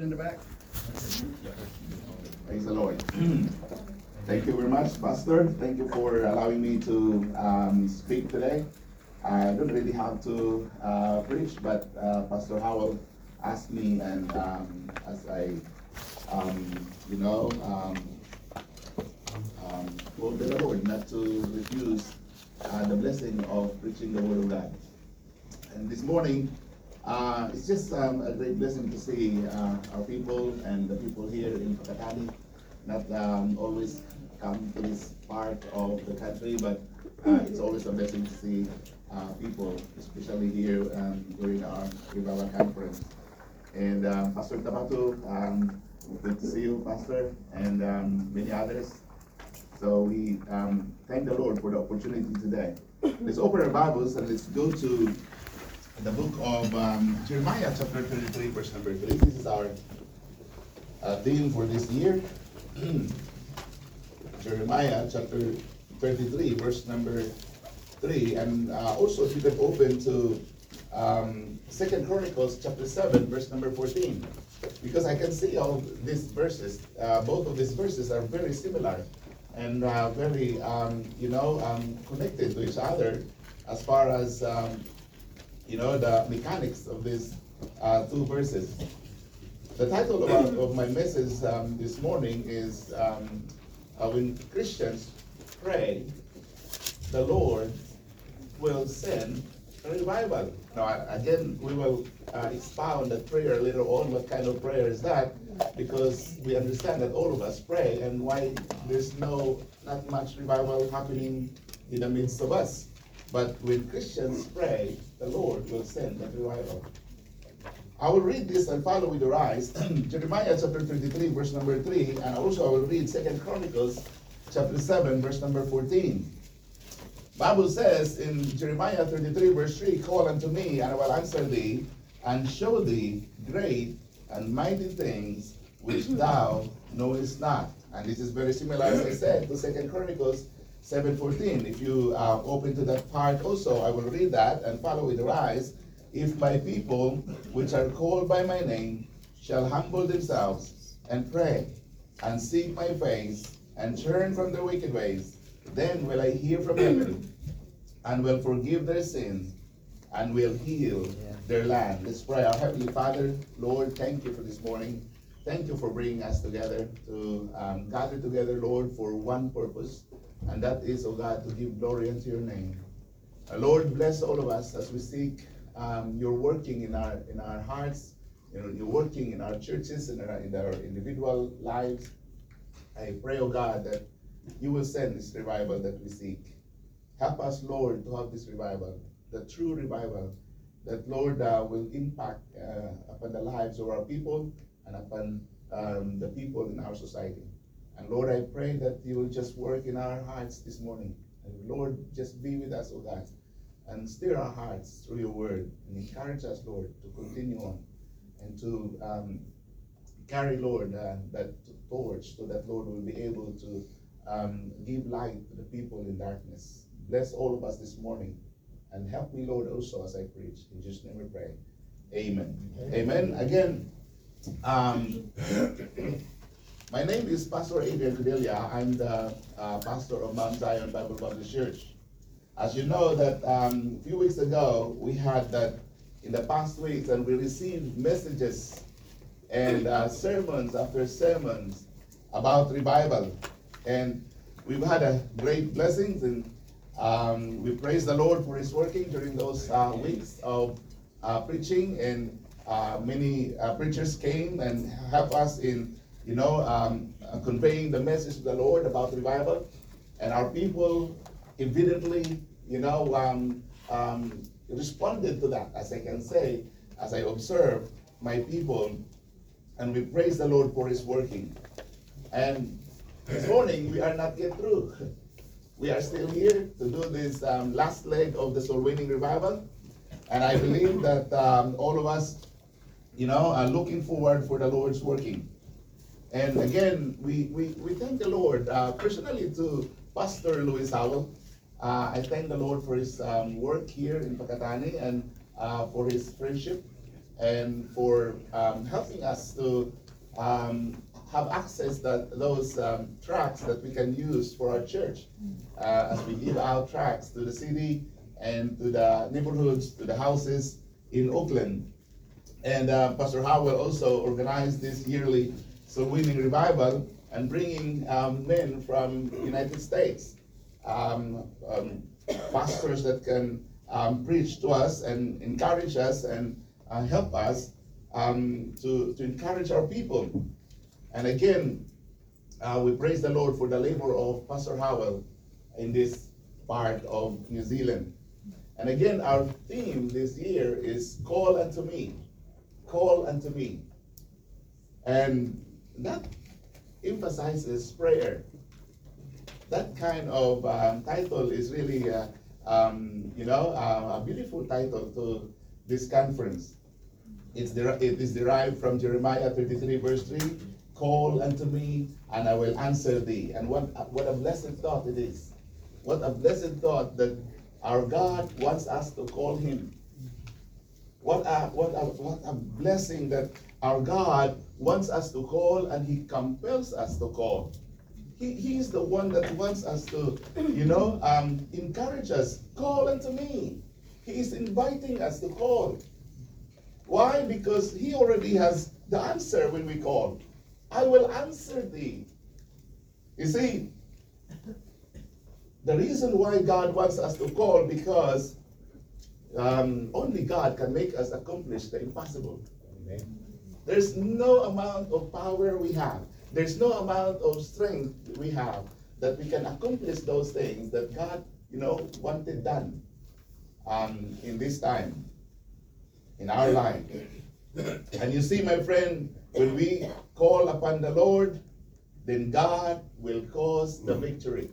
in the back. Praise the Lord. Thank you very much, Pastor. Thank you for allowing me to um, speak today. I don't really have to uh, preach, but uh, Pastor Howell asked me, and um, as I, um, you know, told the Lord not to refuse uh, the blessing of preaching the Word of God. And this morning, uh, it's just um, a great blessing to see uh, our people and the people here in Whakatane not um, always come to this part of the country, but uh, it's always a blessing to see uh, people, especially here um, during our Revival Conference. And um, Pastor Tabato, um, good to see you, Pastor, and um, many others. So we um, thank the Lord for the opportunity today. Let's open our Bibles and let's go to the book of um, Jeremiah, chapter 33, verse number 3. This is our uh, theme for this year. Jeremiah, chapter 33, verse number 3. And uh, also, if you can open to um, 2 Chronicles, chapter 7, verse number 14. Because I can see all these verses, uh, both of these verses are very similar and uh, very, um, you know, um, connected to each other as far as um, you know, the mechanics of these uh, two verses. The title of, our, of my message um, this morning is um, uh, When Christians Pray, the Lord will send revival. Now, again, we will uh, expound that prayer later on. What kind of prayer is that? Because we understand that all of us pray, and why there's no not much revival happening in the midst of us. But when Christians pray, the Lord will send that revival. I will read this and follow with your eyes. Jeremiah chapter 33, verse number 3, and also I will read Second Chronicles chapter 7, verse number 14. Bible says in Jeremiah 33, verse 3, Call unto me, and I will answer thee, and show thee great and mighty things which thou knowest not. And this is very similar, as I said, to Second Chronicles 7:14. If you uh, open to that part also, I will read that and follow with your eyes. If my people, which are called by my name, shall humble themselves and pray and seek my face and turn from their wicked ways, then will I hear from heaven and will forgive their sins and will heal their land. Let's pray. Our Heavenly Father, Lord, thank you for this morning. Thank you for bringing us together to um, gather together, Lord, for one purpose and that is, oh God, to give glory unto your name. Uh, Lord, bless all of us as we seek um, your working in our in our hearts, you know, you're working in our churches and in our, in our individual lives. I pray, oh God, that you will send this revival that we seek. Help us, Lord, to have this revival, the true revival, that, Lord, uh, will impact uh, upon the lives of our people and upon um, the people in our society. And Lord, I pray that you will just work in our hearts this morning. And Lord, just be with us, oh God, and stir our hearts through your word and encourage us, Lord, to continue on and to um, carry, Lord, uh, that torch so that, Lord, will be able to um, give light to the people in darkness. Bless all of us this morning and help me, Lord, also as I preach. In Jesus' name we pray. Amen. Amen. Amen. Again, um, my name is Pastor Adrian Kudelia. I'm the uh, pastor of Mount Zion Bible Baptist Church. As you know that um, a few weeks ago, we had that in the past weeks, and we received messages and uh, sermons after sermons about revival. And we've had a great blessings, and um, we praise the Lord for His working during those uh, weeks of uh, preaching. And uh, many uh, preachers came and helped us in you know, um, uh, conveying the message of the Lord about revival. And our people evidently, you know, um, um, responded to that, as I can say, as I observe my people, and we praise the Lord for His working. And this morning, we are not yet through. We are still here to do this um, last leg of the soul winning revival. And I believe that um, all of us, you know, are looking forward for the Lord's working. And again, we, we, we thank the Lord uh, personally to Pastor Louis Howell. Uh, I thank the Lord for his um, work here in Whakatane and uh, for his friendship and for um, helping us to um, have access that those um, tracts that we can use for our church uh, as we give out tracts to the city and to the neighborhoods, to the houses in Auckland. And uh, Pastor Howell also organized this yearly soul winning revival and bringing um, men from United States, um, um, pastors that can um, preach to us and encourage us and uh, help us um, to, to encourage our people. And again, uh, we praise the Lord for the labor of Pastor Howell in this part of New Zealand. And again, our theme this year is Call unto me. Call unto me. And that emphasizes prayer. That kind of um, title is really, uh, um, you know, uh, a beautiful title to this conference. It's der- it is derived from Jeremiah 33, verse 3 Call unto me, and I will answer thee. And what, what a blessed thought it is. What a blessed thought that our God wants us to call him. What a, what a, what a blessing that our God wants us to call and he compels us to call. He, he is the one that wants us to, you know, um, encourage us. Call unto me. He is inviting us to call. Why? Because he already has the answer when we call. I will answer thee. You see, the reason why God wants us to call because um, only God can make us accomplish the impossible. Amen. There's no amount of power we have. There's no amount of strength we have that we can accomplish those things that God, you know, wanted done um, in this time, in our life. And you see, my friend, when we call upon the Lord, then God will cause the victory.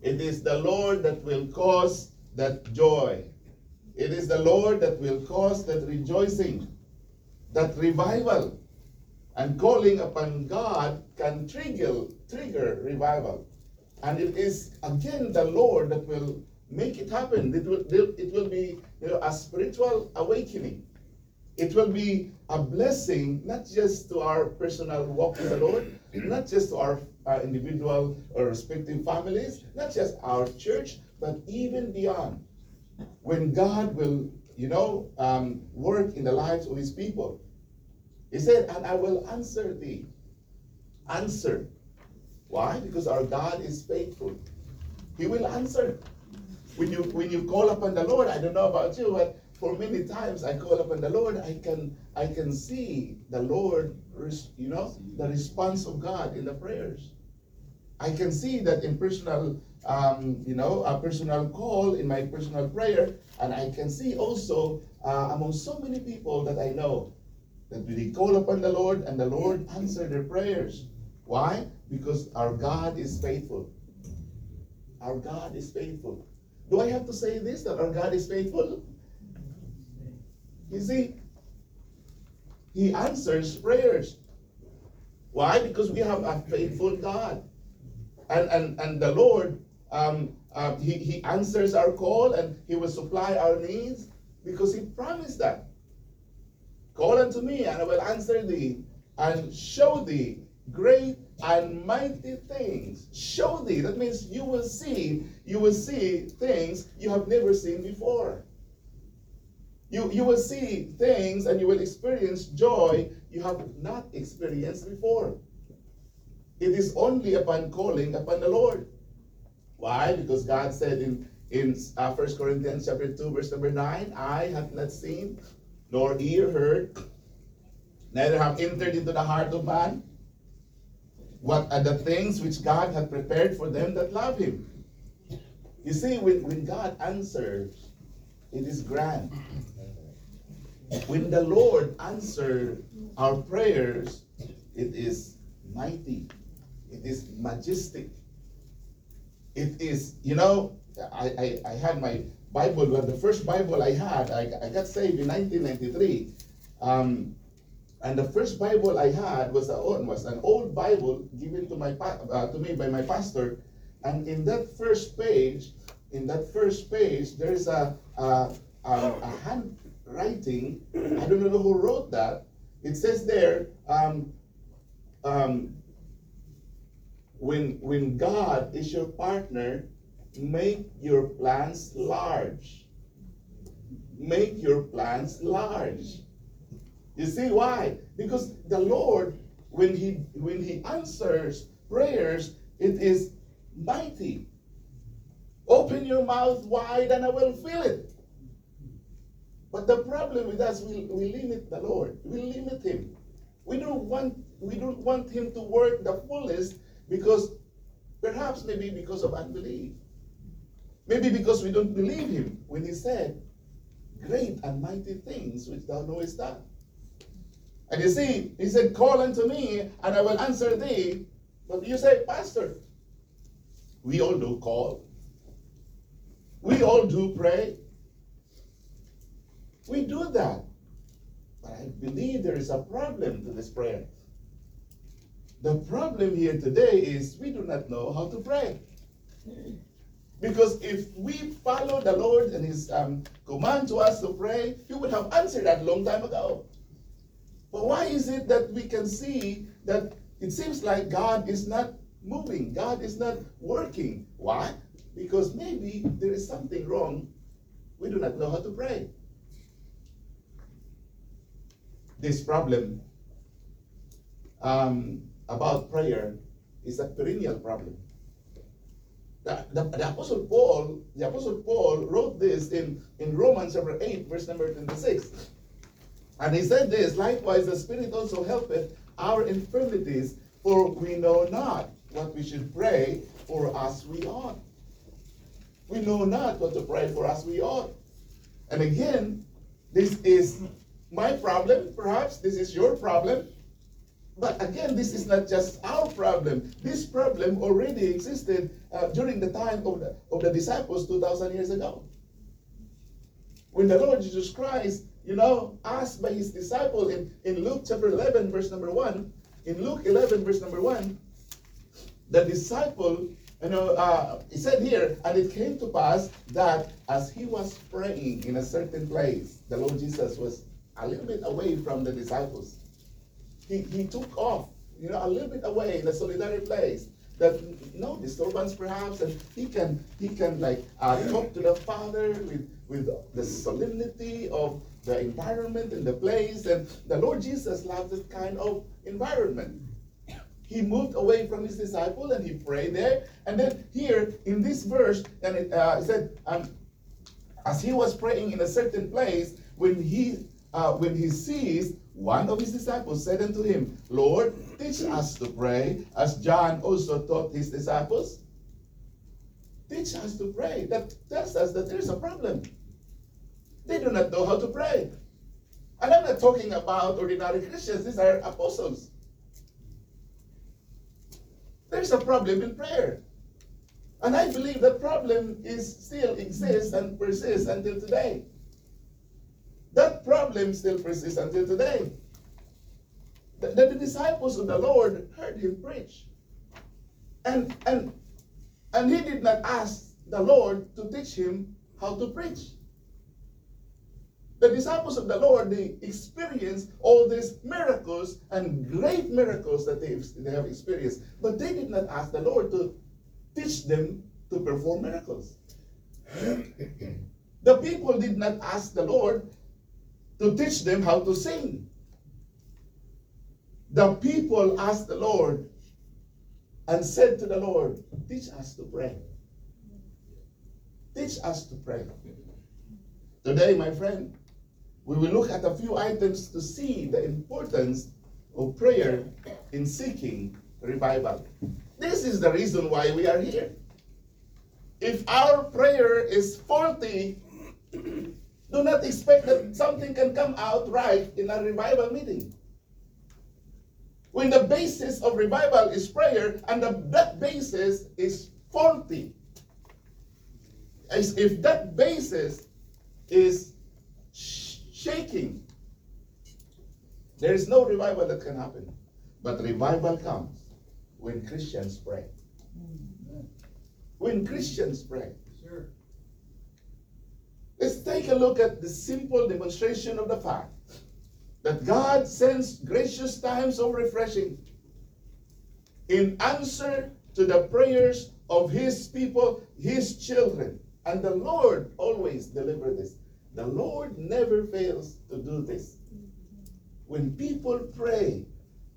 It is the Lord that will cause that joy. It is the Lord that will cause that rejoicing, that revival. And calling upon God can trigger, trigger revival. And it is again the Lord that will make it happen. It will, it will be you know, a spiritual awakening. It will be a blessing, not just to our personal walk with the Lord, not just to our uh, individual or respective families, not just our church, but even beyond. When God will, you know, um, work in the lives of His people. He said, and I will answer thee. Answer. Why? Because our God is faithful. He will answer. When you when you call upon the Lord, I don't know about you, but for many times I call upon the Lord, I can I can see the Lord, you know, the response of God in the prayers. I can see that in personal, um, you know, a personal call in my personal prayer, and I can see also uh, among so many people that I know that they call upon the Lord and the Lord answer their prayers. Why? Because our God is faithful. Our God is faithful. Do I have to say this that our God is faithful? You see, He answers prayers. Why? Because we have a faithful God. And, and, and the Lord, um, uh, he, he answers our call and He will supply our needs because He promised that. Call unto me, and I will answer thee, and show thee great and mighty things. Show thee. That means you will see, you will see things you have never seen before. You, you will see things and you will experience joy you have not experienced before. It is only upon calling upon the Lord. Why? Because God said in, in uh, 1 Corinthians chapter 2, verse number 9, I have not seen, nor ear heard, neither have entered into the heart of man what are the things which God had prepared for them that love him. You see, when, when God answers, it is grand. When the Lord answers our prayers, it is mighty. It is majestic. It is, you know, I, I, I had my Bible, well, the first Bible I had, I, I got saved in 1993. Um, and the first Bible I had was, a, was an old Bible given to, my, uh, to me by my pastor. And in that first page, in that first page, there is a, a, a, a hand writing. I don't know who wrote that. It says there, um, um, when when God is your partner, make your plans large. Make your plans large. You see why? Because the Lord, when He when He answers prayers, it is mighty. Open your mouth wide and I will fill it. But the problem with us, we, we limit the Lord. We limit Him. We don't want we don't want Him to work the fullest because perhaps maybe because of unbelief. Maybe because we don't believe Him when He said, Great and mighty things which thou knowest not. And you see, He said, Call unto me and I will answer thee. But you say, Pastor, we all do call. We all do pray. We do that. But I believe there is a problem to this prayer. The problem here today is we do not know how to pray. Because if we follow the Lord and His um, command to us to pray, He would have answered that long time ago. But why is it that we can see that it seems like God is not moving, God is not working? Why? Because maybe there is something wrong. We do not know how to pray. This problem um, about prayer is a perennial problem. The, the, Apostle Paul, the Apostle Paul wrote this in, in Romans chapter 8, verse number 26. And he said this, likewise the Spirit also helpeth our infirmities, for we know not what we should pray for as we ought. We know not what to pray for as we ought. And again, this is my problem, perhaps this is your problem. But again, this is not just our problem. This problem already existed uh, during the time of the, of the disciples 2,000 years ago. When the Lord Jesus Christ, you know, asked by his disciple in, in Luke chapter 11, verse number 1, in Luke 11, verse number 1, the disciple, you know, uh, he said here, and it came to pass that as he was praying in a certain place, the Lord Jesus was a little bit away from the disciples he, he took off, you know, a little bit away in a solitary place that no disturbance perhaps, and he can he can like uh, talk to the Father with with the solemnity of the environment and the place, and the Lord Jesus loved this kind of environment. He moved away from his disciple and he prayed there, and then here in this verse, and it, uh, it said, um, as he was praying in a certain place, when he uh, when he sees one of his disciples said unto him, Lord, teach us to pray, as John also taught his disciples. Teach us to pray. That tells us that there is a problem. They do not know how to pray. And I'm not talking about ordinary Christians, these are apostles. There's a problem in prayer. And I believe that problem is still exists and persists until today. That problem still persists until today. The, the, disciples of the Lord heard him preach. And, and, and he did not ask the Lord to teach him how to preach. The disciples of the Lord, they experienced all these miracles and great miracles that they, they have experienced. But they did not ask the Lord to teach them to perform miracles. the people did not ask the Lord to teach them how to sing. The people asked the Lord and said to the Lord, Teach us to pray. Teach us to pray. Today, my friend, we will look at a few items to see the importance of prayer in seeking revival. This is the reason why we are here. If our prayer is faulty, do not expect that something can come out right in a revival meeting. When the basis of revival is prayer and the, that basis is faulty, as if that basis is sh- shaking, there is no revival that can happen. But revival comes when Christians pray. Hmm. When Christians pray. Let's take a look at the simple demonstration of the fact that God sends gracious times of refreshing in answer to the prayers of His people, His children. And the Lord always delivers this. The Lord never fails to do this. When people pray,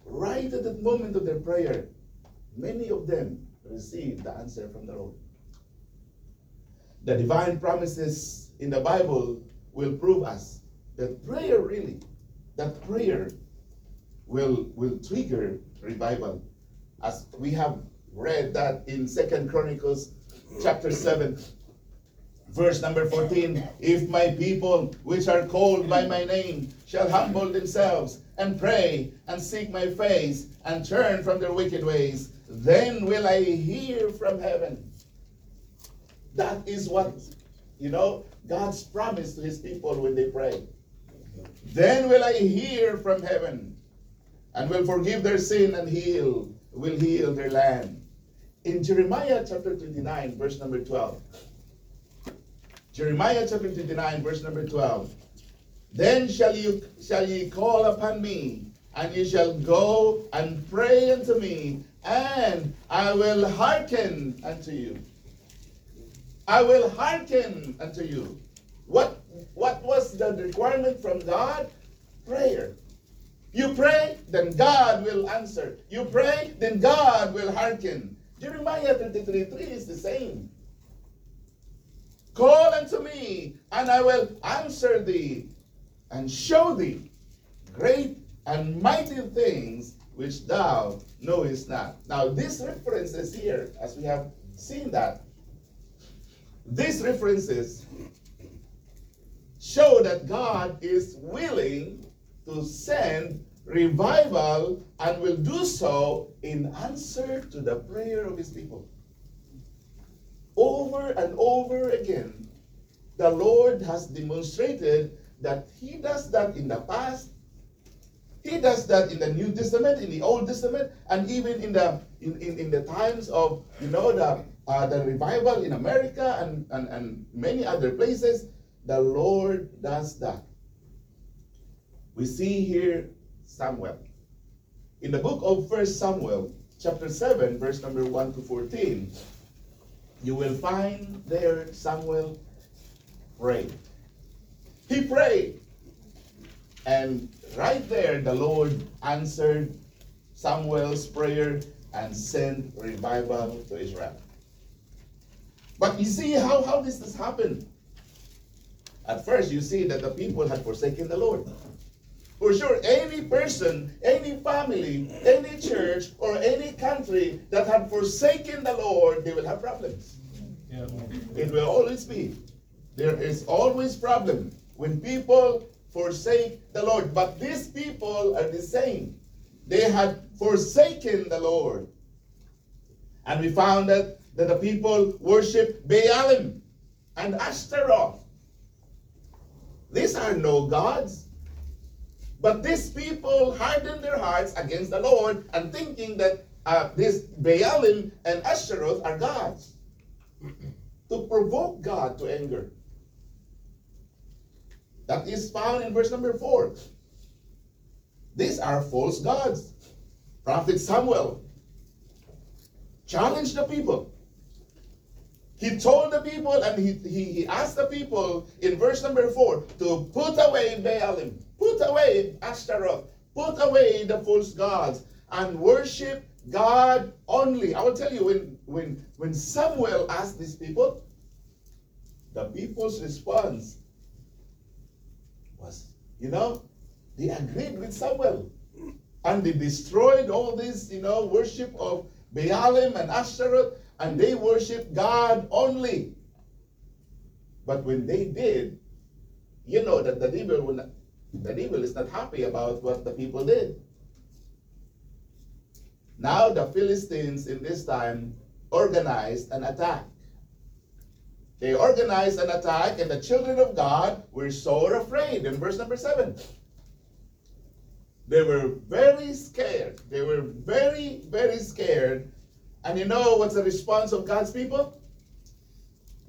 right at the moment of their prayer, many of them receive the answer from the Lord. The divine promises in the Bible will prove us that prayer really, that prayer will, will trigger revival. As we have read that in Second Chronicles chapter 7, verse number 14 if my people which are called by my name shall humble themselves and pray and seek my face and turn from their wicked ways then will i hear from heaven that is what you know god's promise to his people when they pray then will i hear from heaven and will forgive their sin and heal will heal their land in jeremiah chapter 29 verse number 12 Jeremiah chapter 29, verse number 12. Then shall you shall ye call upon me, and ye shall go and pray unto me, and I will hearken unto you. I will hearken unto you. What what was the requirement from God? Prayer. You pray, then God will answer. You pray, then God will hearken. Jeremiah 33 3 is the same. Call unto me, and I will answer thee, and show thee great and mighty things which thou knowest not. Now, these references here, as we have seen that, these references show that God is willing to send revival and will do so in answer to the prayer of his people. Over and over again, the Lord has demonstrated that He does that in the past. He does that in the New Testament, in the Old Testament, and even in the in, in, in the times of you know the uh, the revival in America and, and, and many other places. The Lord does that. We see here Samuel. In the book of First Samuel, chapter 7, verse number 1 to 14, you will find there Samuel prayed. He prayed. And right there, the Lord answered Samuel's prayer and sent revival to Israel. But you see how, how this has happened. At first, you see that the people had forsaken the Lord. For sure, any person, any family, any church, or any country that had forsaken the Lord, they will have problems. Yeah. It will always be. There is always problem when people forsake the Lord. But these people are the same. They had forsaken the Lord. And we found that, that the people worship Baalim and Ashtaroth. These are no gods. But these people hardened their hearts against the Lord and thinking that uh, this Baalim and Ashtaroth are gods to provoke God to anger. That is found in verse number 4. These are false gods. Prophet Samuel challenged the people. He told the people and he, he, he asked the people in verse number 4 to put away Baalim Put away Ashtaroth. Put away the false gods and worship God only. I will tell you when when when Samuel asked these people, the people's response was, you know, they agreed with Samuel. And they destroyed all this, you know, worship of Baalim and Ashtaroth, and they worship God only. But when they did, you know that the devil will not, the devil is not happy about what the people did. Now the Philistines in this time organized an attack. They organized an attack, and the children of God were so afraid. In verse number seven, they were very scared. They were very, very scared. And you know what's the response of God's people?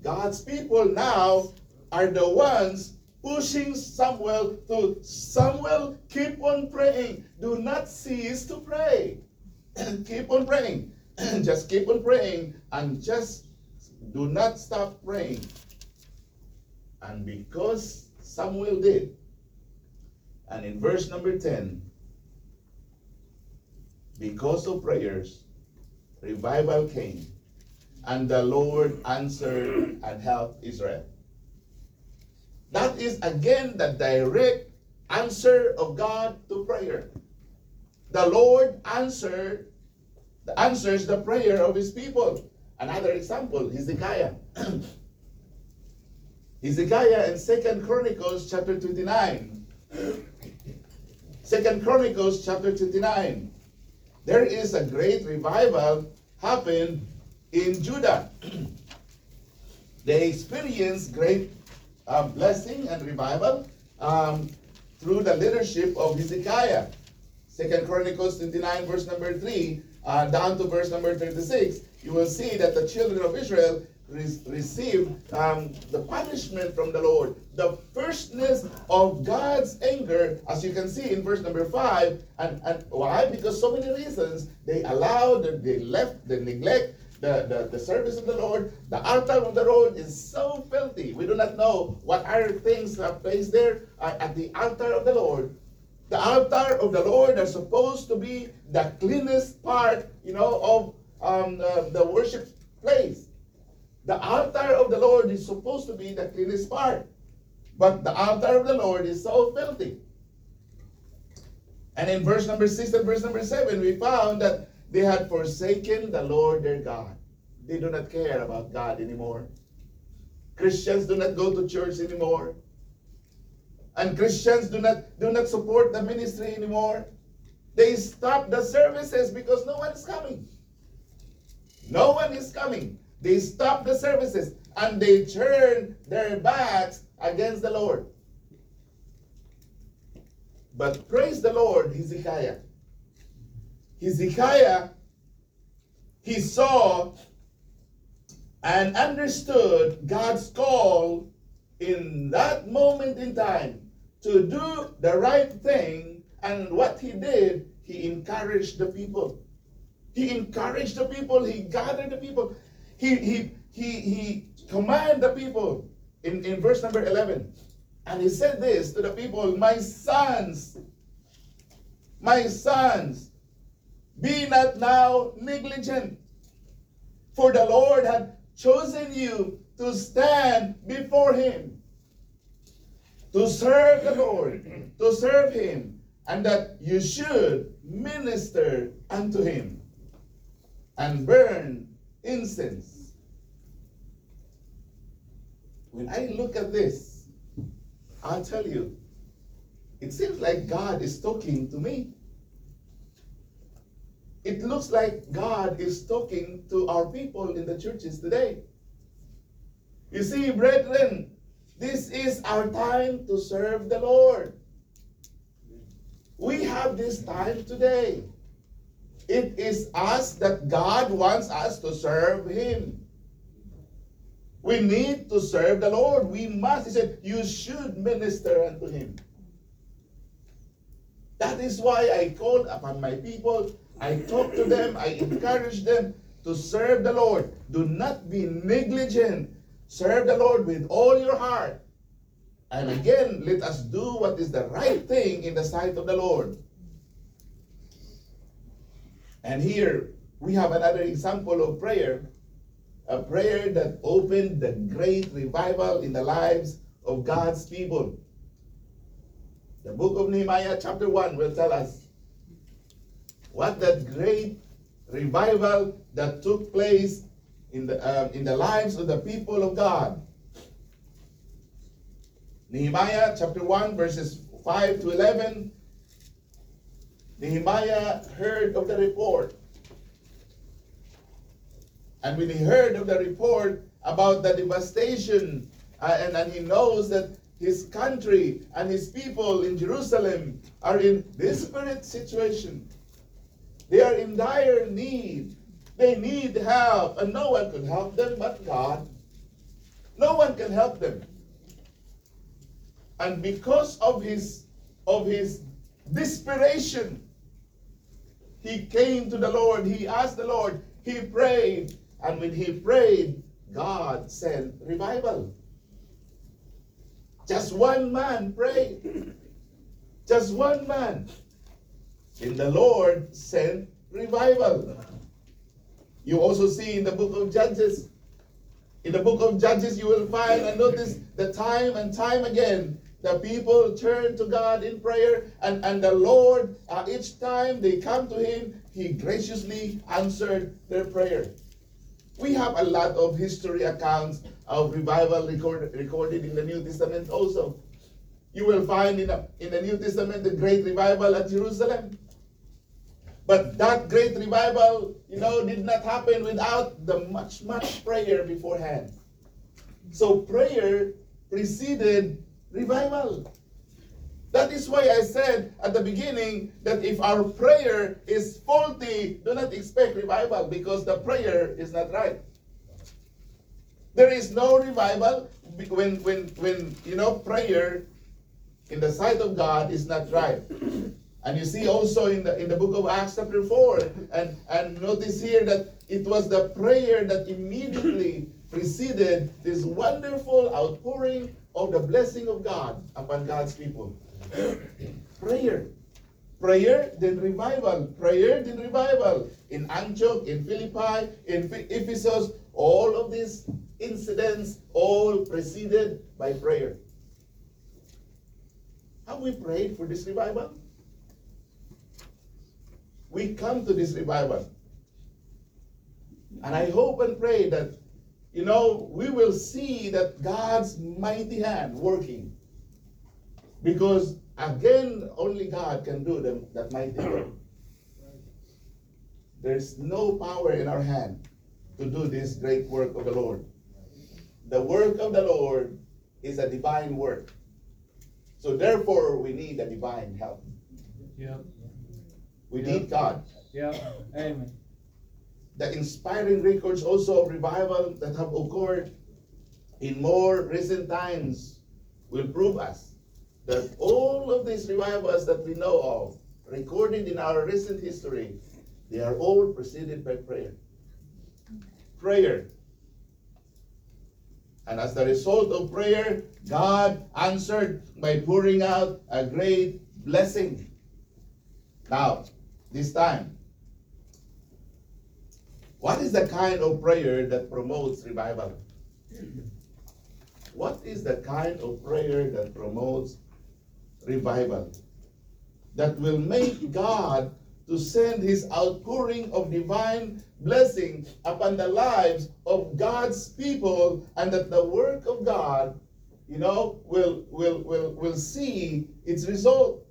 God's people now are the ones pushing Samuel to Samuel, keep on praying. Do not cease to pray. keep on praying. just keep on praying and just do not stop praying. And because Samuel did, and in verse number 10, because of prayers, revival came, and the Lord answered and helped Israel. That is again the direct answer of God to prayer. The Lord answered answers the prayer of his people. Another example, Hezekiah. Hezekiah in Second Chronicles chapter 29. Second Chronicles chapter 29. There is a great revival happened in Judah. they experienced great uh, blessing and revival um, through the leadership of Hezekiah. Second Chronicles 29, verse number 3, uh, down to verse number 36, you will see that the children of Israel re- received um, the punishment from the Lord. The firstness of God's anger, as you can see in verse number 5. And, and why? Because so many reasons. They allowed, they left, they neglect the, the, the service of the Lord. The altar of the Lord is so filthy. We do not know what other things are placed there uh, at the altar of the Lord. The altar of the Lord are supposed to be the cleanest part, you know, of um, uh, the worship place. The altar of the Lord is supposed to be the cleanest part. But the altar of the Lord is so filthy. And in verse number 6 and verse number 7, we found that they had forsaken the Lord their God. They do not care about God anymore. Christians do not go to church anymore. And Christians do not do not support the ministry anymore. They stop the services because no one is coming. No one is coming. They stop the services and they turn their backs against the Lord. But praise the Lord, Hezekiah. Hezekiah, he saw and understood God's call in that moment in time to do the right thing. And what he did, he encouraged the people. He encouraged the people. He gathered the people. He he he he commanded the people in, in verse number 11. And he said this to the people, My sons, my sons, be not now negligent, for the Lord had chosen you to stand before him, to serve the Lord, to serve him, and that you should minister unto him and burn incense. When I look at this, I'll tell you, it seems like God is talking to me. It looks like God is talking to our people in the churches today. You see, brethren, this is our time to serve the Lord. We have this time today. It is us that God wants us to serve Him. We need to serve the Lord. We must. He said, You should minister unto Him. That is why I called upon my people. I talk to them. I encourage them to serve the Lord. Do not be negligent. Serve the Lord with all your heart. And again, let us do what is the right thing in the sight of the Lord. And here we have another example of prayer, a prayer that opened the great revival in the lives of God's people. The book of Nehemiah, chapter 1, will tell us what that great revival that took place in the, uh, in the lives of the people of God. Nehemiah chapter 1, verses 5 to 11. Nehemiah heard of the report. And when he heard of the report about the devastation, uh, and, and he knows that his country and his people in Jerusalem are in desperate situation. They are in dire need. They need help, and no one could help them but God. No one can help them. And because of his of his desperation, he came to the Lord, he asked the Lord, he prayed, and when he prayed, God sent revival. Just one man prayed. Just one man. And the Lord sent revival. You also see in the book of Judges. In the book of Judges, you will find and notice the time and time again the people turn to God in prayer, and, and the Lord, uh, each time they come to Him, He graciously answered their prayer. We have a lot of history accounts of revival record, recorded in the New Testament also. You will find in the, in the New Testament the great revival at Jerusalem. But that great revival, you know, did not happen without the much, much prayer beforehand. So prayer preceded revival. That is why I said at the beginning that if our prayer is faulty, do not expect revival because the prayer is not right. There is no revival when when when you know prayer in the sight of God is not right. And you see also in the in the book of Acts chapter 4, and, and notice here that it was the prayer that immediately preceded this wonderful outpouring of the blessing of God upon God's people. prayer. Prayer, then revival. Prayer, then revival. In Antioch, in Philippi, in Ephesus, all of these incidents all preceded by prayer. Have we prayed for this revival? We come to this revival. And I hope and pray that you know, we will see that God's mighty hand working. Because again, only God can do them, that mighty work. There's no power in our hand to do this great work of the Lord. The work of the Lord is a divine work. So therefore, we need a divine help. Yeah. We need God. Yeah. Amen the inspiring records also of revival that have occurred in more recent times will prove us that all of these revivals that we know of, recorded in our recent history, they are all preceded by prayer. Prayer. And as the result of prayer, God answered by pouring out a great blessing. Now, this time, what is the kind of prayer that promotes revival? What is the kind of prayer that promotes revival? That will make God to send his outpouring of divine blessing upon the lives of God's people and that the work of God, you know, will will will will see its result.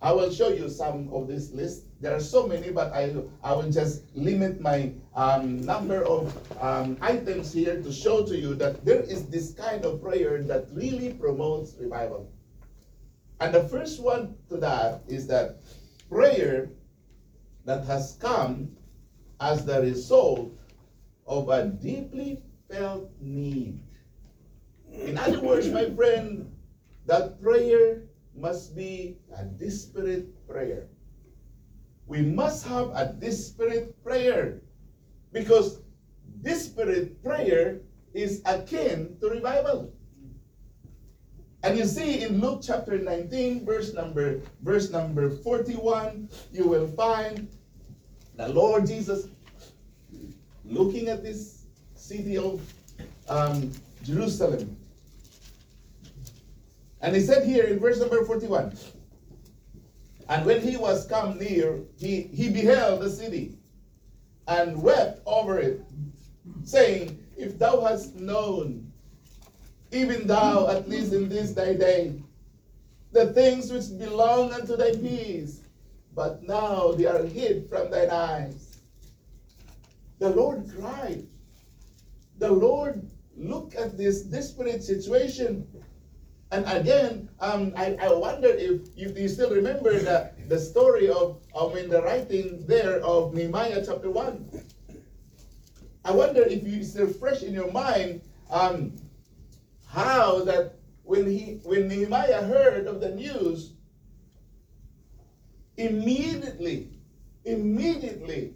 I will show you some of this list. There are so many, but I, I will just limit my um, number of um, items here to show to you that there is this kind of prayer that really promotes revival. And the first one to that is that prayer that has come as the result of a deeply felt need. In other words, my friend, that prayer must be a desperate prayer. We must have a desperate prayer because desperate prayer is akin to revival. And you see in Luke chapter 19, verse number verse number 41, you will find the Lord Jesus looking at this city of um, Jerusalem and he said here in verse number 41 And when he was come near, he, he beheld the city and wept over it, saying, If thou hadst known, even thou, at least in this thy day, the things which belong unto thy peace, but now they are hid from thine eyes. The Lord cried. The Lord looked at this desperate situation and again, um, I, I wonder if, if you still remember the, the story of, of in the writing there of Nehemiah chapter 1. I wonder if you still fresh in your mind um, how that when he when Nehemiah heard of the news, immediately, immediately,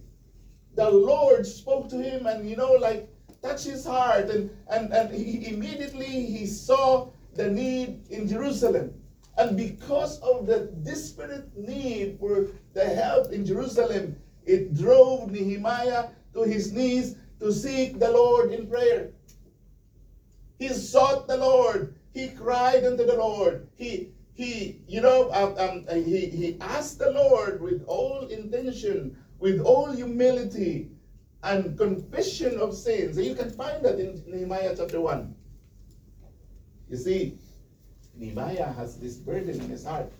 the Lord spoke to him and you know, like touched his heart, and and, and he immediately he saw the need in Jerusalem. And because of the desperate need for the help in Jerusalem, it drove Nehemiah to his knees to seek the Lord in prayer. He sought the Lord. He cried unto the Lord. He he you know um, um, he he asked the Lord with all intention, with all humility and confession of sins. You can find that in Nehemiah chapter one. You see, Nehemiah has this burden in his heart.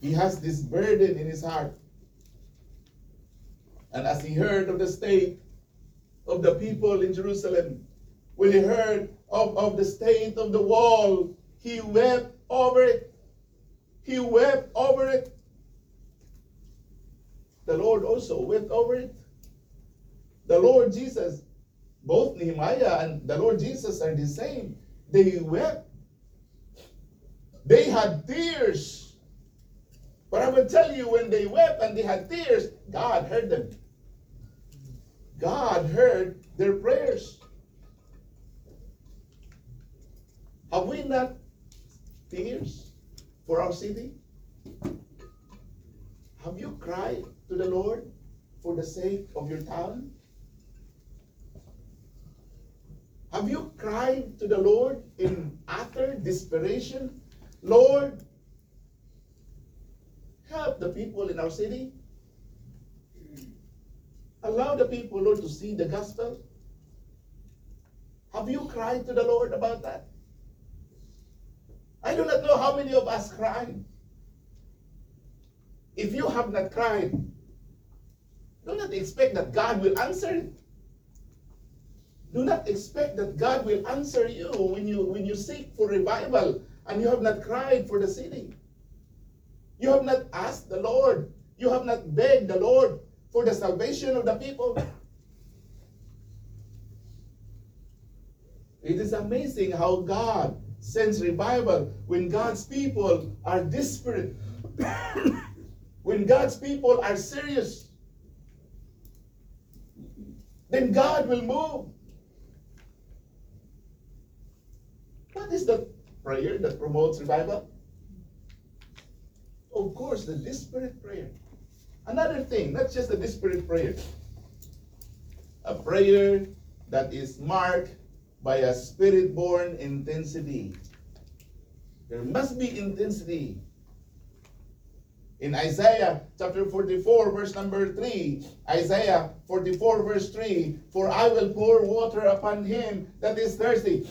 He has this burden in his heart. And as he heard of the state of the people in Jerusalem, when he heard of, of the state of the wall, he wept over it. He wept over it. The Lord also wept over it. The Lord Jesus, both Nehemiah and the Lord Jesus are the same. They wept. They had tears. But I will tell you, when they wept and they had tears, God heard them. God heard their prayers. Have we not tears for our city? Have you cried to the Lord for the sake of your town? Have you cried to the Lord in utter desperation? Lord, help the people in our city. Allow the people, Lord, to see the gospel. Have you cried to the Lord about that? I do not know how many of us cried. If you have not cried, do not expect that God will answer it. Do not expect that God will answer you when you when you seek for revival and you have not cried for the city. You have not asked the Lord. You have not begged the Lord for the salvation of the people. It is amazing how God sends revival when God's people are desperate, when God's people are serious. Then God will move. What is the prayer that promotes revival? Of course, the desperate prayer. Another thing, not just a desperate prayer, a prayer that is marked by a spirit born intensity. There must be intensity. In Isaiah chapter 44, verse number 3, Isaiah 44, verse 3, For I will pour water upon him that is thirsty,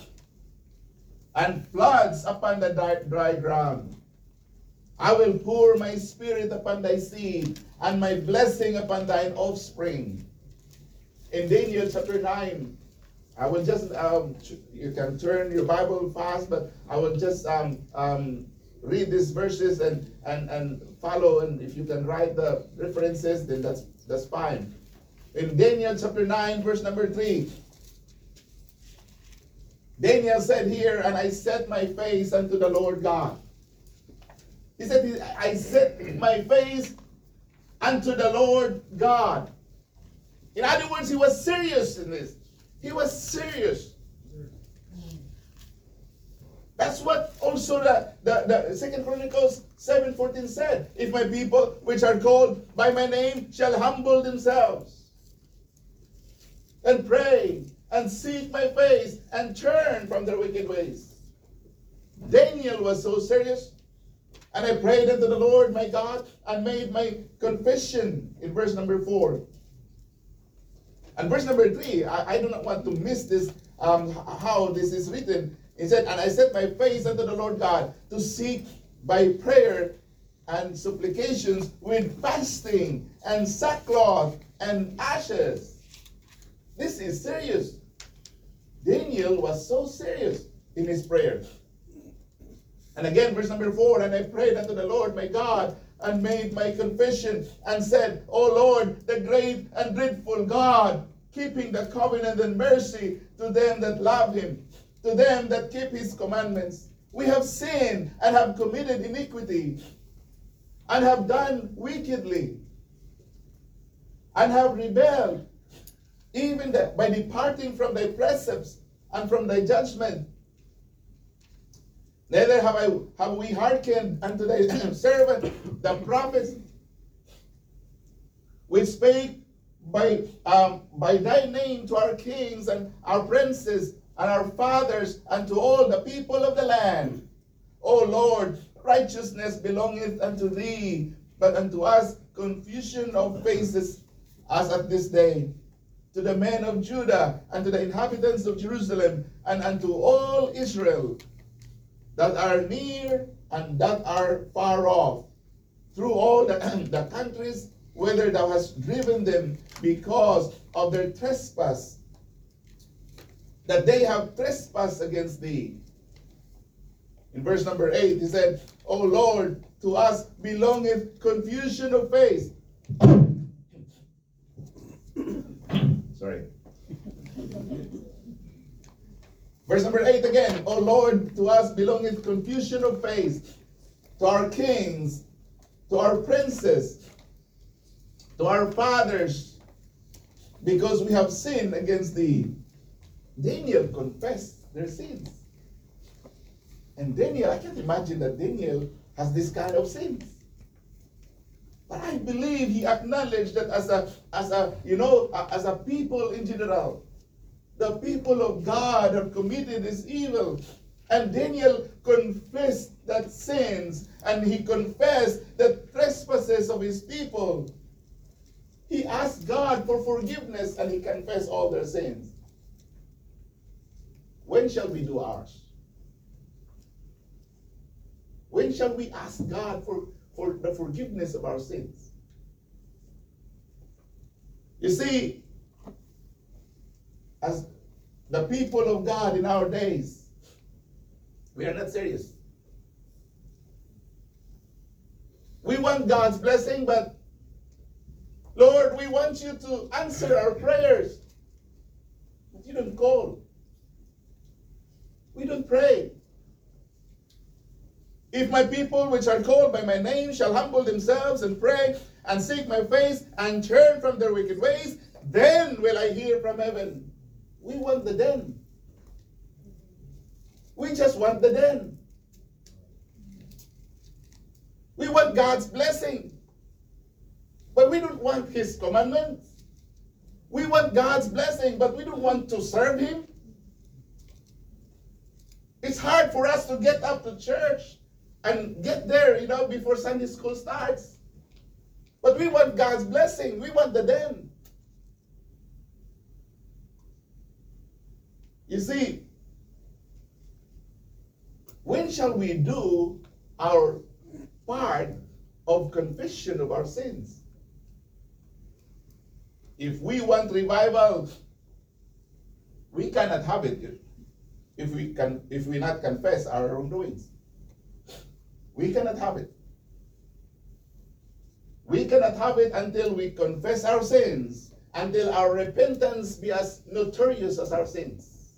and floods upon the dry ground. I will pour my spirit upon thy seed, and my blessing upon thine offspring. In Daniel chapter 9, I will just, um, you can turn your Bible fast, but I will just um, um, read these verses and, and, and follow. And if you can write the references, then that's, that's fine. In Daniel chapter 9, verse number 3, Daniel said here, and I set my face unto the Lord God. He said, I set my face unto the Lord God. In other words, he was serious in this. He was serious. That's what also the, the, the Second Chronicles 7:14 said. If my people which are called by my name shall humble themselves and pray and seek my face and turn from their wicked ways. Daniel was so serious. And I prayed unto the Lord my God and made my confession in verse number 4. And verse number 3, I, I do not want to miss this, um, how this is written. It said, And I set my face unto the Lord God to seek by prayer and supplications with fasting and sackcloth and ashes. This is serious. Daniel was so serious in his prayer. And again, verse number four, and I prayed unto the Lord my God and made my confession and said, O Lord, the great and dreadful God, keeping the covenant and mercy to them that love him to them that keep his commandments. We have sinned and have committed iniquity and have done wickedly and have rebelled, even the, by departing from thy precepts and from thy judgment. Neither have I have we hearkened unto thy servant the prophets, which spake by um, by thy name to our kings and our princes and our fathers and to all the people of the land. O Lord, righteousness belongeth unto thee, but unto us confusion of faces as at this day. To the men of Judah and to the inhabitants of Jerusalem and unto all Israel that are near and that are far off, through all the, the countries whither thou hast driven them because of their trespass, that they have trespassed against thee. In verse number 8, he said, O Lord, to us belongeth confusion of face. Sorry. Verse number 8 again, O Lord, to us belongeth confusion of face, to our kings, to our princes, to our fathers, because we have sinned against thee. Daniel confessed their sins. And Daniel, I can't imagine that Daniel has this kind of sins. But I believe he acknowledged that as a, as a, you know, as a people in general, the people of God have committed this evil. And Daniel confessed that sins and he confessed the trespasses of his people. He asked God for forgiveness and he confessed all their sins. When shall we do ours? When shall we ask God for, for the forgiveness of our sins? You see, as the people of God in our days, we are not serious. We want God's blessing, but Lord, we want you to answer our prayers. But you don't call. We don't pray. If my people, which are called by my name, shall humble themselves and pray and seek my face and turn from their wicked ways, then will I hear from heaven. We want the den. We just want the den. We want God's blessing. But we don't want His commandments. We want God's blessing, but we don't want to serve Him. It's hard for us to get up to church and get there, you know, before Sunday school starts. But we want God's blessing. We want the then. You see, when shall we do our part of confession of our sins? If we want revival, we cannot have it if we can if we not confess our wrongdoings. We cannot have it. We cannot have it until we confess our sins, until our repentance be as notorious as our sins.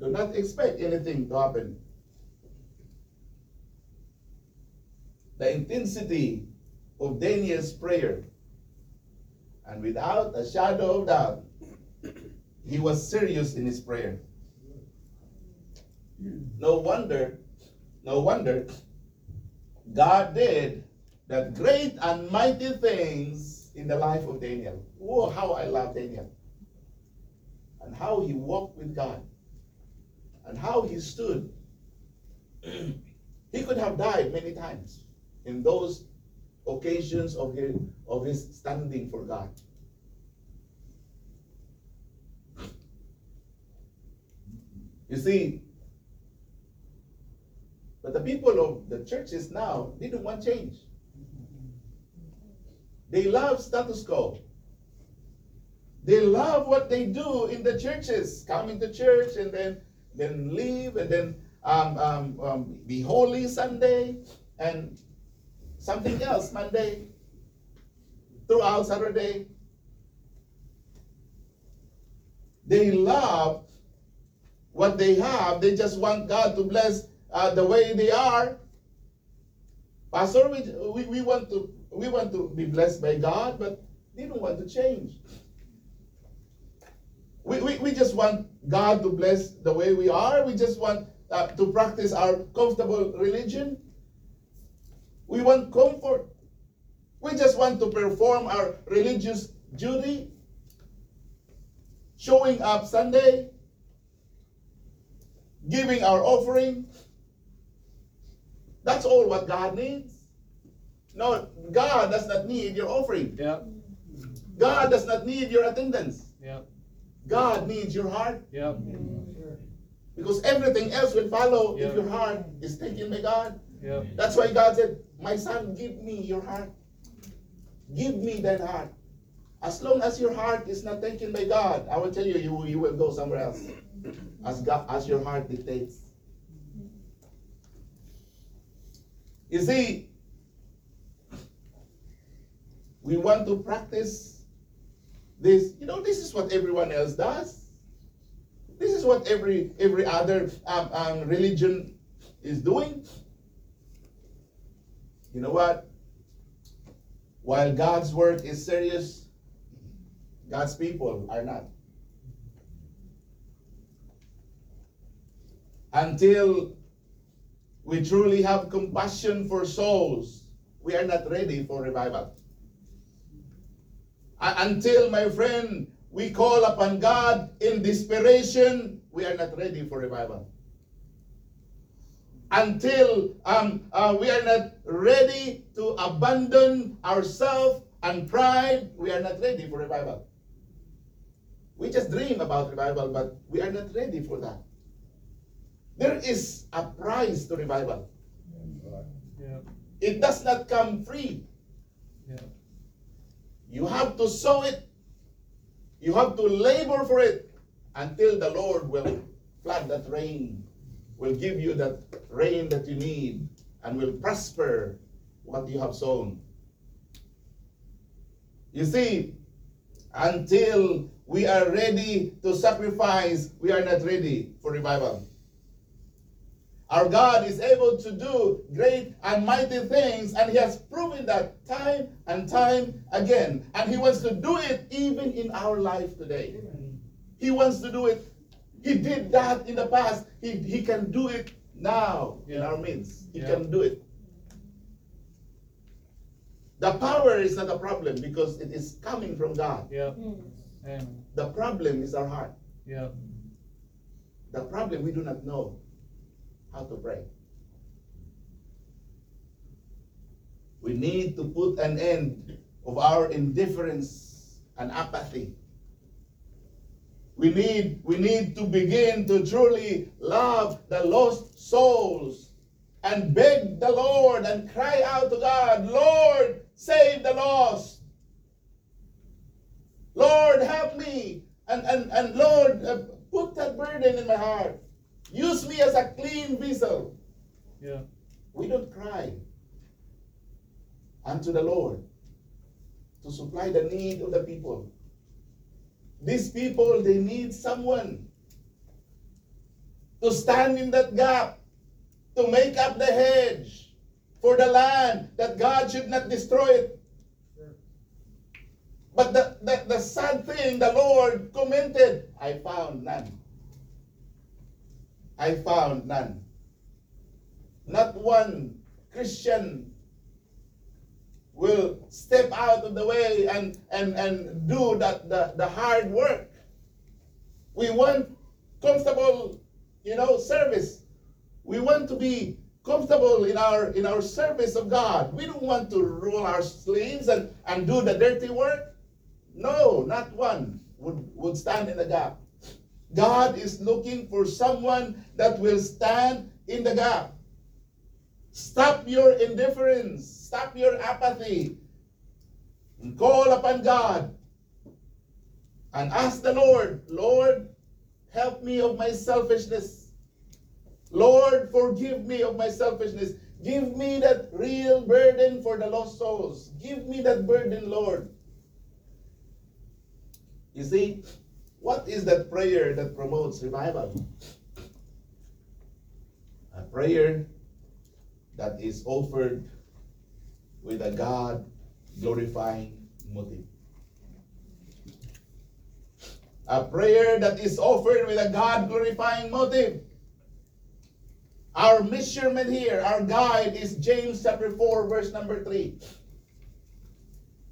Do not expect anything to happen. The intensity of Daniel's prayer, and without a shadow of doubt, he was serious in his prayer. No wonder, no wonder God did that great and mighty things in the life of Daniel. Oh, how I love Daniel. And how he walked with God. And how he stood. he could have died many times in those occasions of his, of his standing for God. You see, but the people of the churches now didn't want change. They love status quo. They love what they do in the churches, coming to church and then then leave and then um, um, um, be holy Sunday and something else Monday throughout Saturday. They love what they have. They just want God to bless uh, the way they are. Pastor, we, we, we want to we want to be blessed by God, but they don't want to change. We, we, we just want God to bless the way we are. We just want uh, to practice our comfortable religion. We want comfort. We just want to perform our religious duty. Showing up Sunday, giving our offering. That's all what God needs. No, God does not need your offering. Yep. God does not need your attendance. Yep. God needs your heart Yep. because everything else will follow Yeah. if your heart is taken by God. Yep. That's why God said, My son, give me your heart. Give me that heart. As long as your heart is not taken by God, I will tell you, you, you will go somewhere else. As God, as your heart dictates. You see, we want to practice this. You know, this is what everyone else does. This is what every every other um, um, religion is doing. You know what? While God's work is serious, God's people are not. Until we truly have compassion for souls, we are not ready for revival. Until, my friend, we call upon God in desperation, we are not ready for revival. Until um, uh, we are not ready to abandon ourselves and pride, we are not ready for revival. We just dream about revival, but we are not ready for that. There is a price to revival. Yep. It does not come free. Yep. You have to sow it. You have to labor for it until the Lord will flood that rain, will give you that rain that you need, and will prosper what you have sown. You see, until we are ready to sacrifice, we are not ready for revival. Our God is able to do great and mighty things, and He has proven that time and time again. And He wants to do it even in our life today. He wants to do it. He did that in the past. He, he can do it now in our midst. He Yeah. can do it. The power is not a problem because it is coming from God. Yeah. Hmm. Amen. The problem is our heart. Yeah. The problem we do not know how to pray. We need to put an end of our indifference and apathy. We need, we need to begin to truly love the lost souls and beg the Lord and cry out to God, Lord, save the lost. Lord, help me. And, and, and Lord, uh, put that burden in my heart. Use me as a clean vessel. Yeah. We don't cry unto the Lord to supply the need of the people. These people, they need someone to stand in that gap, to make up the hedge for the land, that God should not destroy it. But the, the, the sad thing, the Lord commented, I found none. I found none. Not one Christian will step out of the way and, and, and do that the, the hard work. We want comfortable, you know, service. We want to be comfortable in our in our service of God. We don't want to roll our sleeves and, and do the dirty work. No, not one would, would stand in the gap. God is looking for someone that will stand in the gap. Stop your indifference. Stop your apathy. And call upon God. And ask the Lord, Lord, help me of my selfishness. Lord, forgive me of my selfishness. Give me that real burden for the lost souls. Give me that burden, Lord. You see, what is that prayer that promotes revival? A prayer that is offered with a God glorifying motive. A prayer that is offered with a God glorifying motive. Our measurement here, our guide is James chapter 4, verse number 3.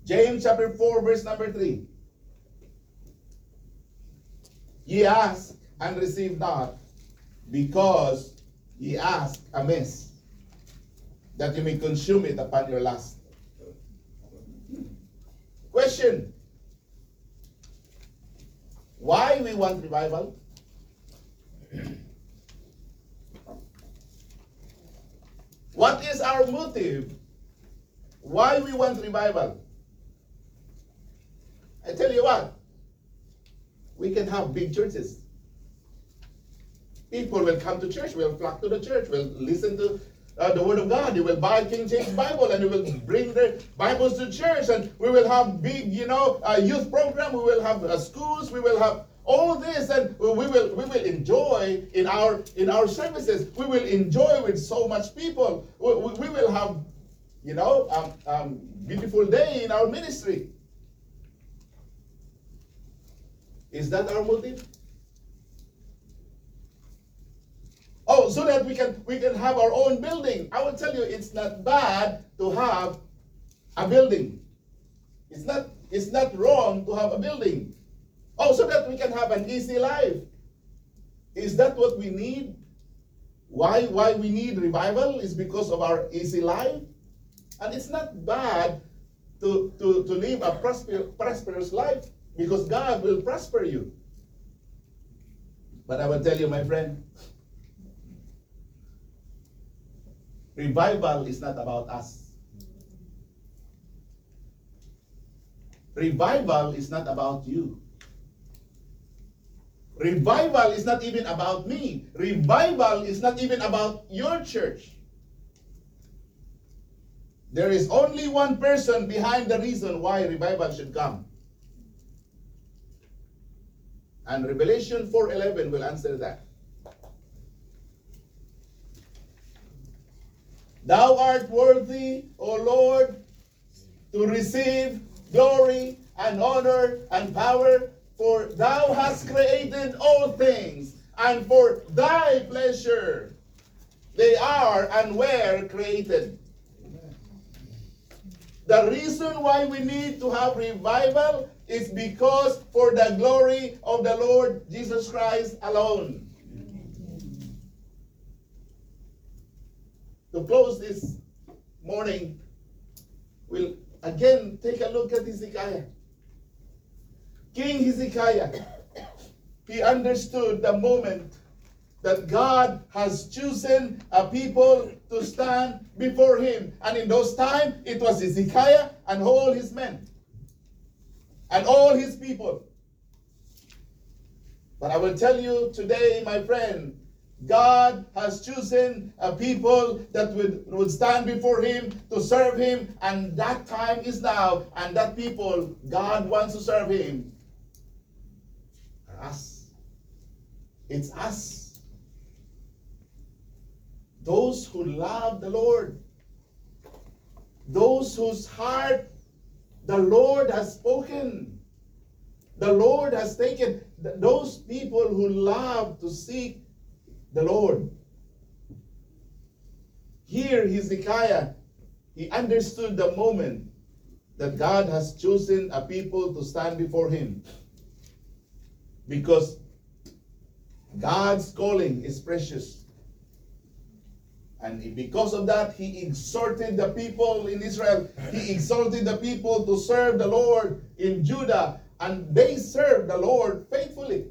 James chapter 4, verse number 3. Ye ask and receive not, because ye ask amiss, that you may consume it upon your lust. Question. Why we want revival? What is our motive? Why we want revival? I tell you what, we can have big churches. People will come to church, will flock to the church, will listen to uh, the Word of God. They will buy King James Bible and they will bring their Bibles to church. And we will have big, you know, uh, youth program. We will have uh, schools. We will have all this, and we will we will enjoy in our in our services. We will enjoy with so much people. We, we, we will have, you know, um, um, beautiful day in our ministry. Is that our motive? Oh, so that we can we can have our own building. I will tell you, it's not bad to have a building. It's not it's not wrong to have a building. Oh, so that we can have an easy life. Is that what we need? Why why we need revival is because of our easy life? And it's not bad to, to, to live a prosperous prosperous life because God will prosper you. But I will tell you, my friend, revival is not about us. Revival is not about you. Revival is not even about me. Revival is not even about your church. There is only one person behind the reason why revival should come. And Revelation 4:11 will answer that. Thou art worthy, O Lord, to receive glory and honor and power, for thou hast created all things, and for thy pleasure they are and were created. The reason why we need to have revival is because for the glory of the Lord Jesus Christ alone. To close this morning, we'll again take a look at Hezekiah. King Hezekiah, he understood the moment that God has chosen a people to stand before him. And in those times, it was Hezekiah and all his men and all his people. But I will tell you today, my friend, God has chosen a people that would, would stand before him to serve him, and that time is now, and that people God wants to serve him us. It's us. Those who love the Lord, those whose heart the Lord has spoken, the Lord has taken, those people who love to seek the Lord. Here, Hezekiah, he understood the moment that God has chosen a people to stand before him. Because God's calling is precious. And because of that, he exhorted the people in Israel. He exhorted the people to serve the Lord in Judah. And they served the Lord faithfully.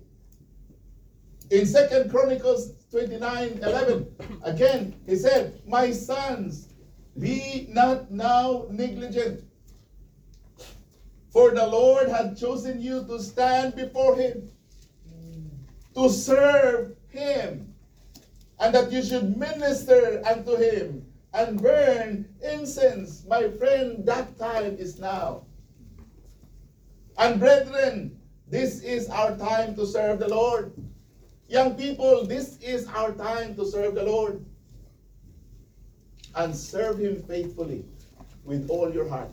In Second Chronicles 29 11, again, he said, My sons, be not now negligent. For the Lord had chosen you to stand before him, to serve him and that you should minister unto him and burn incense. My friend, that time is now. And brethren, this is our time to serve the Lord. Young people, this is our time to serve the Lord. and serve Him faithfully with all your heart.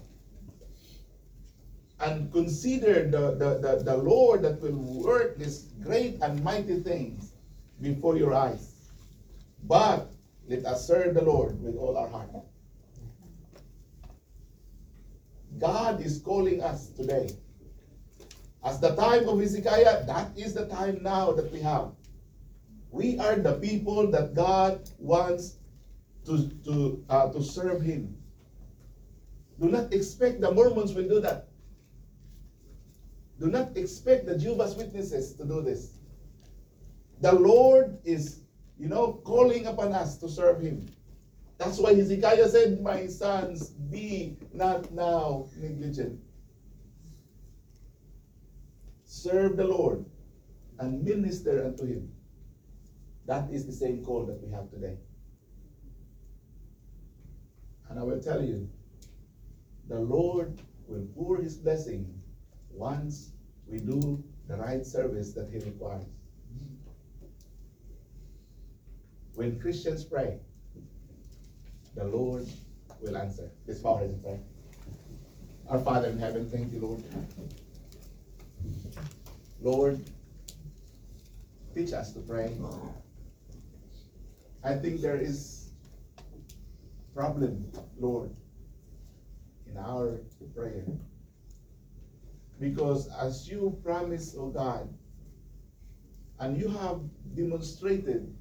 And consider the, the, the, the Lord that will work these great and mighty things before your eyes. But let us serve the Lord with all our heart. God is calling us today. As the time of Hezekiah, that is the time now that we have. We are the people that God wants to, to, uh, to serve Him. Do not expect the Mormons will do that. Do not expect the Jehovah's Witnesses to do this. The Lord is, you know, calling upon us to serve Him. That's why Hezekiah said, My sons, be not now negligent. Serve the Lord and minister unto Him. That is the same call that we have today. And I will tell you, the Lord will pour His blessing once we do the right service that He requires. When Christians pray, the Lord will answer. This power is prayer. Our Father in heaven, thank you, Lord. Lord, teach us to pray. I think there is problem, Lord, in our prayer. Because as you promised, oh God, and you have demonstrated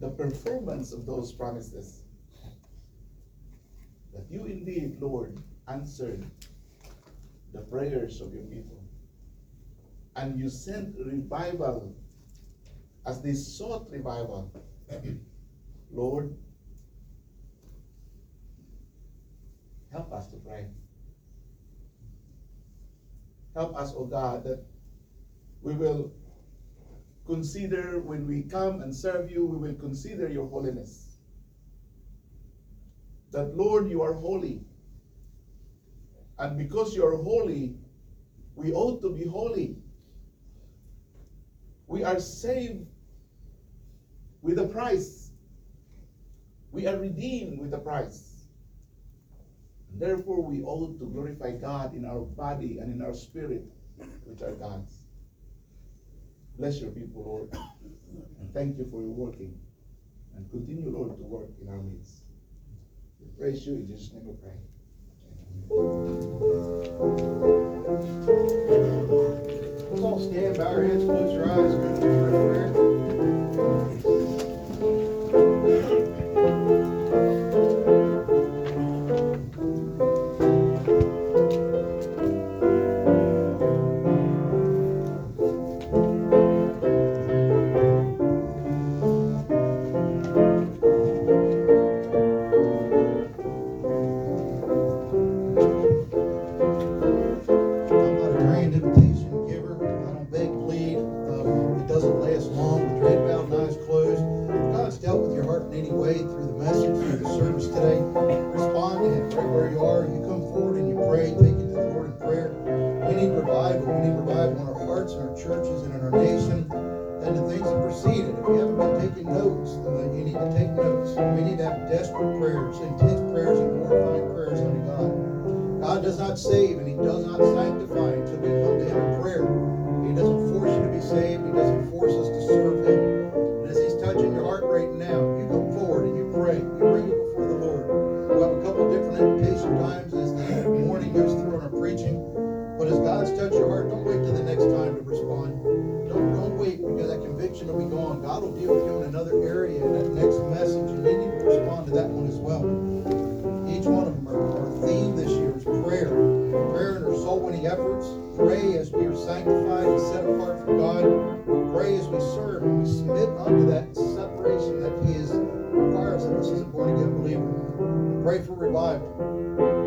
the performance of those promises, that you indeed, Lord, answered the prayers of your people. And you sent revival as they sought revival. Lord, help us to pray. Help us, O oh God, that we will consider when we come and serve you, we will consider your holiness. That, Lord, you are holy. And because you are holy, we ought to be holy. We are saved with a price. We are redeemed with a price. Therefore, we ought to glorify God in our body and in our spirit, which are God's. Bless your people, Lord. And thank you for your working. And continue, Lord, to work in our midst. We praise you in Jesus' name we pray. Let's all stand, bow our heads, close your eyes, go to prayer. Each one of them, our, our theme this year is prayer. Prayer in our soul winning efforts. Pray as we are sanctified and set apart for God. Pray as we serve and we submit unto that separation that He is requires of us as a born again believer. Pray for revival.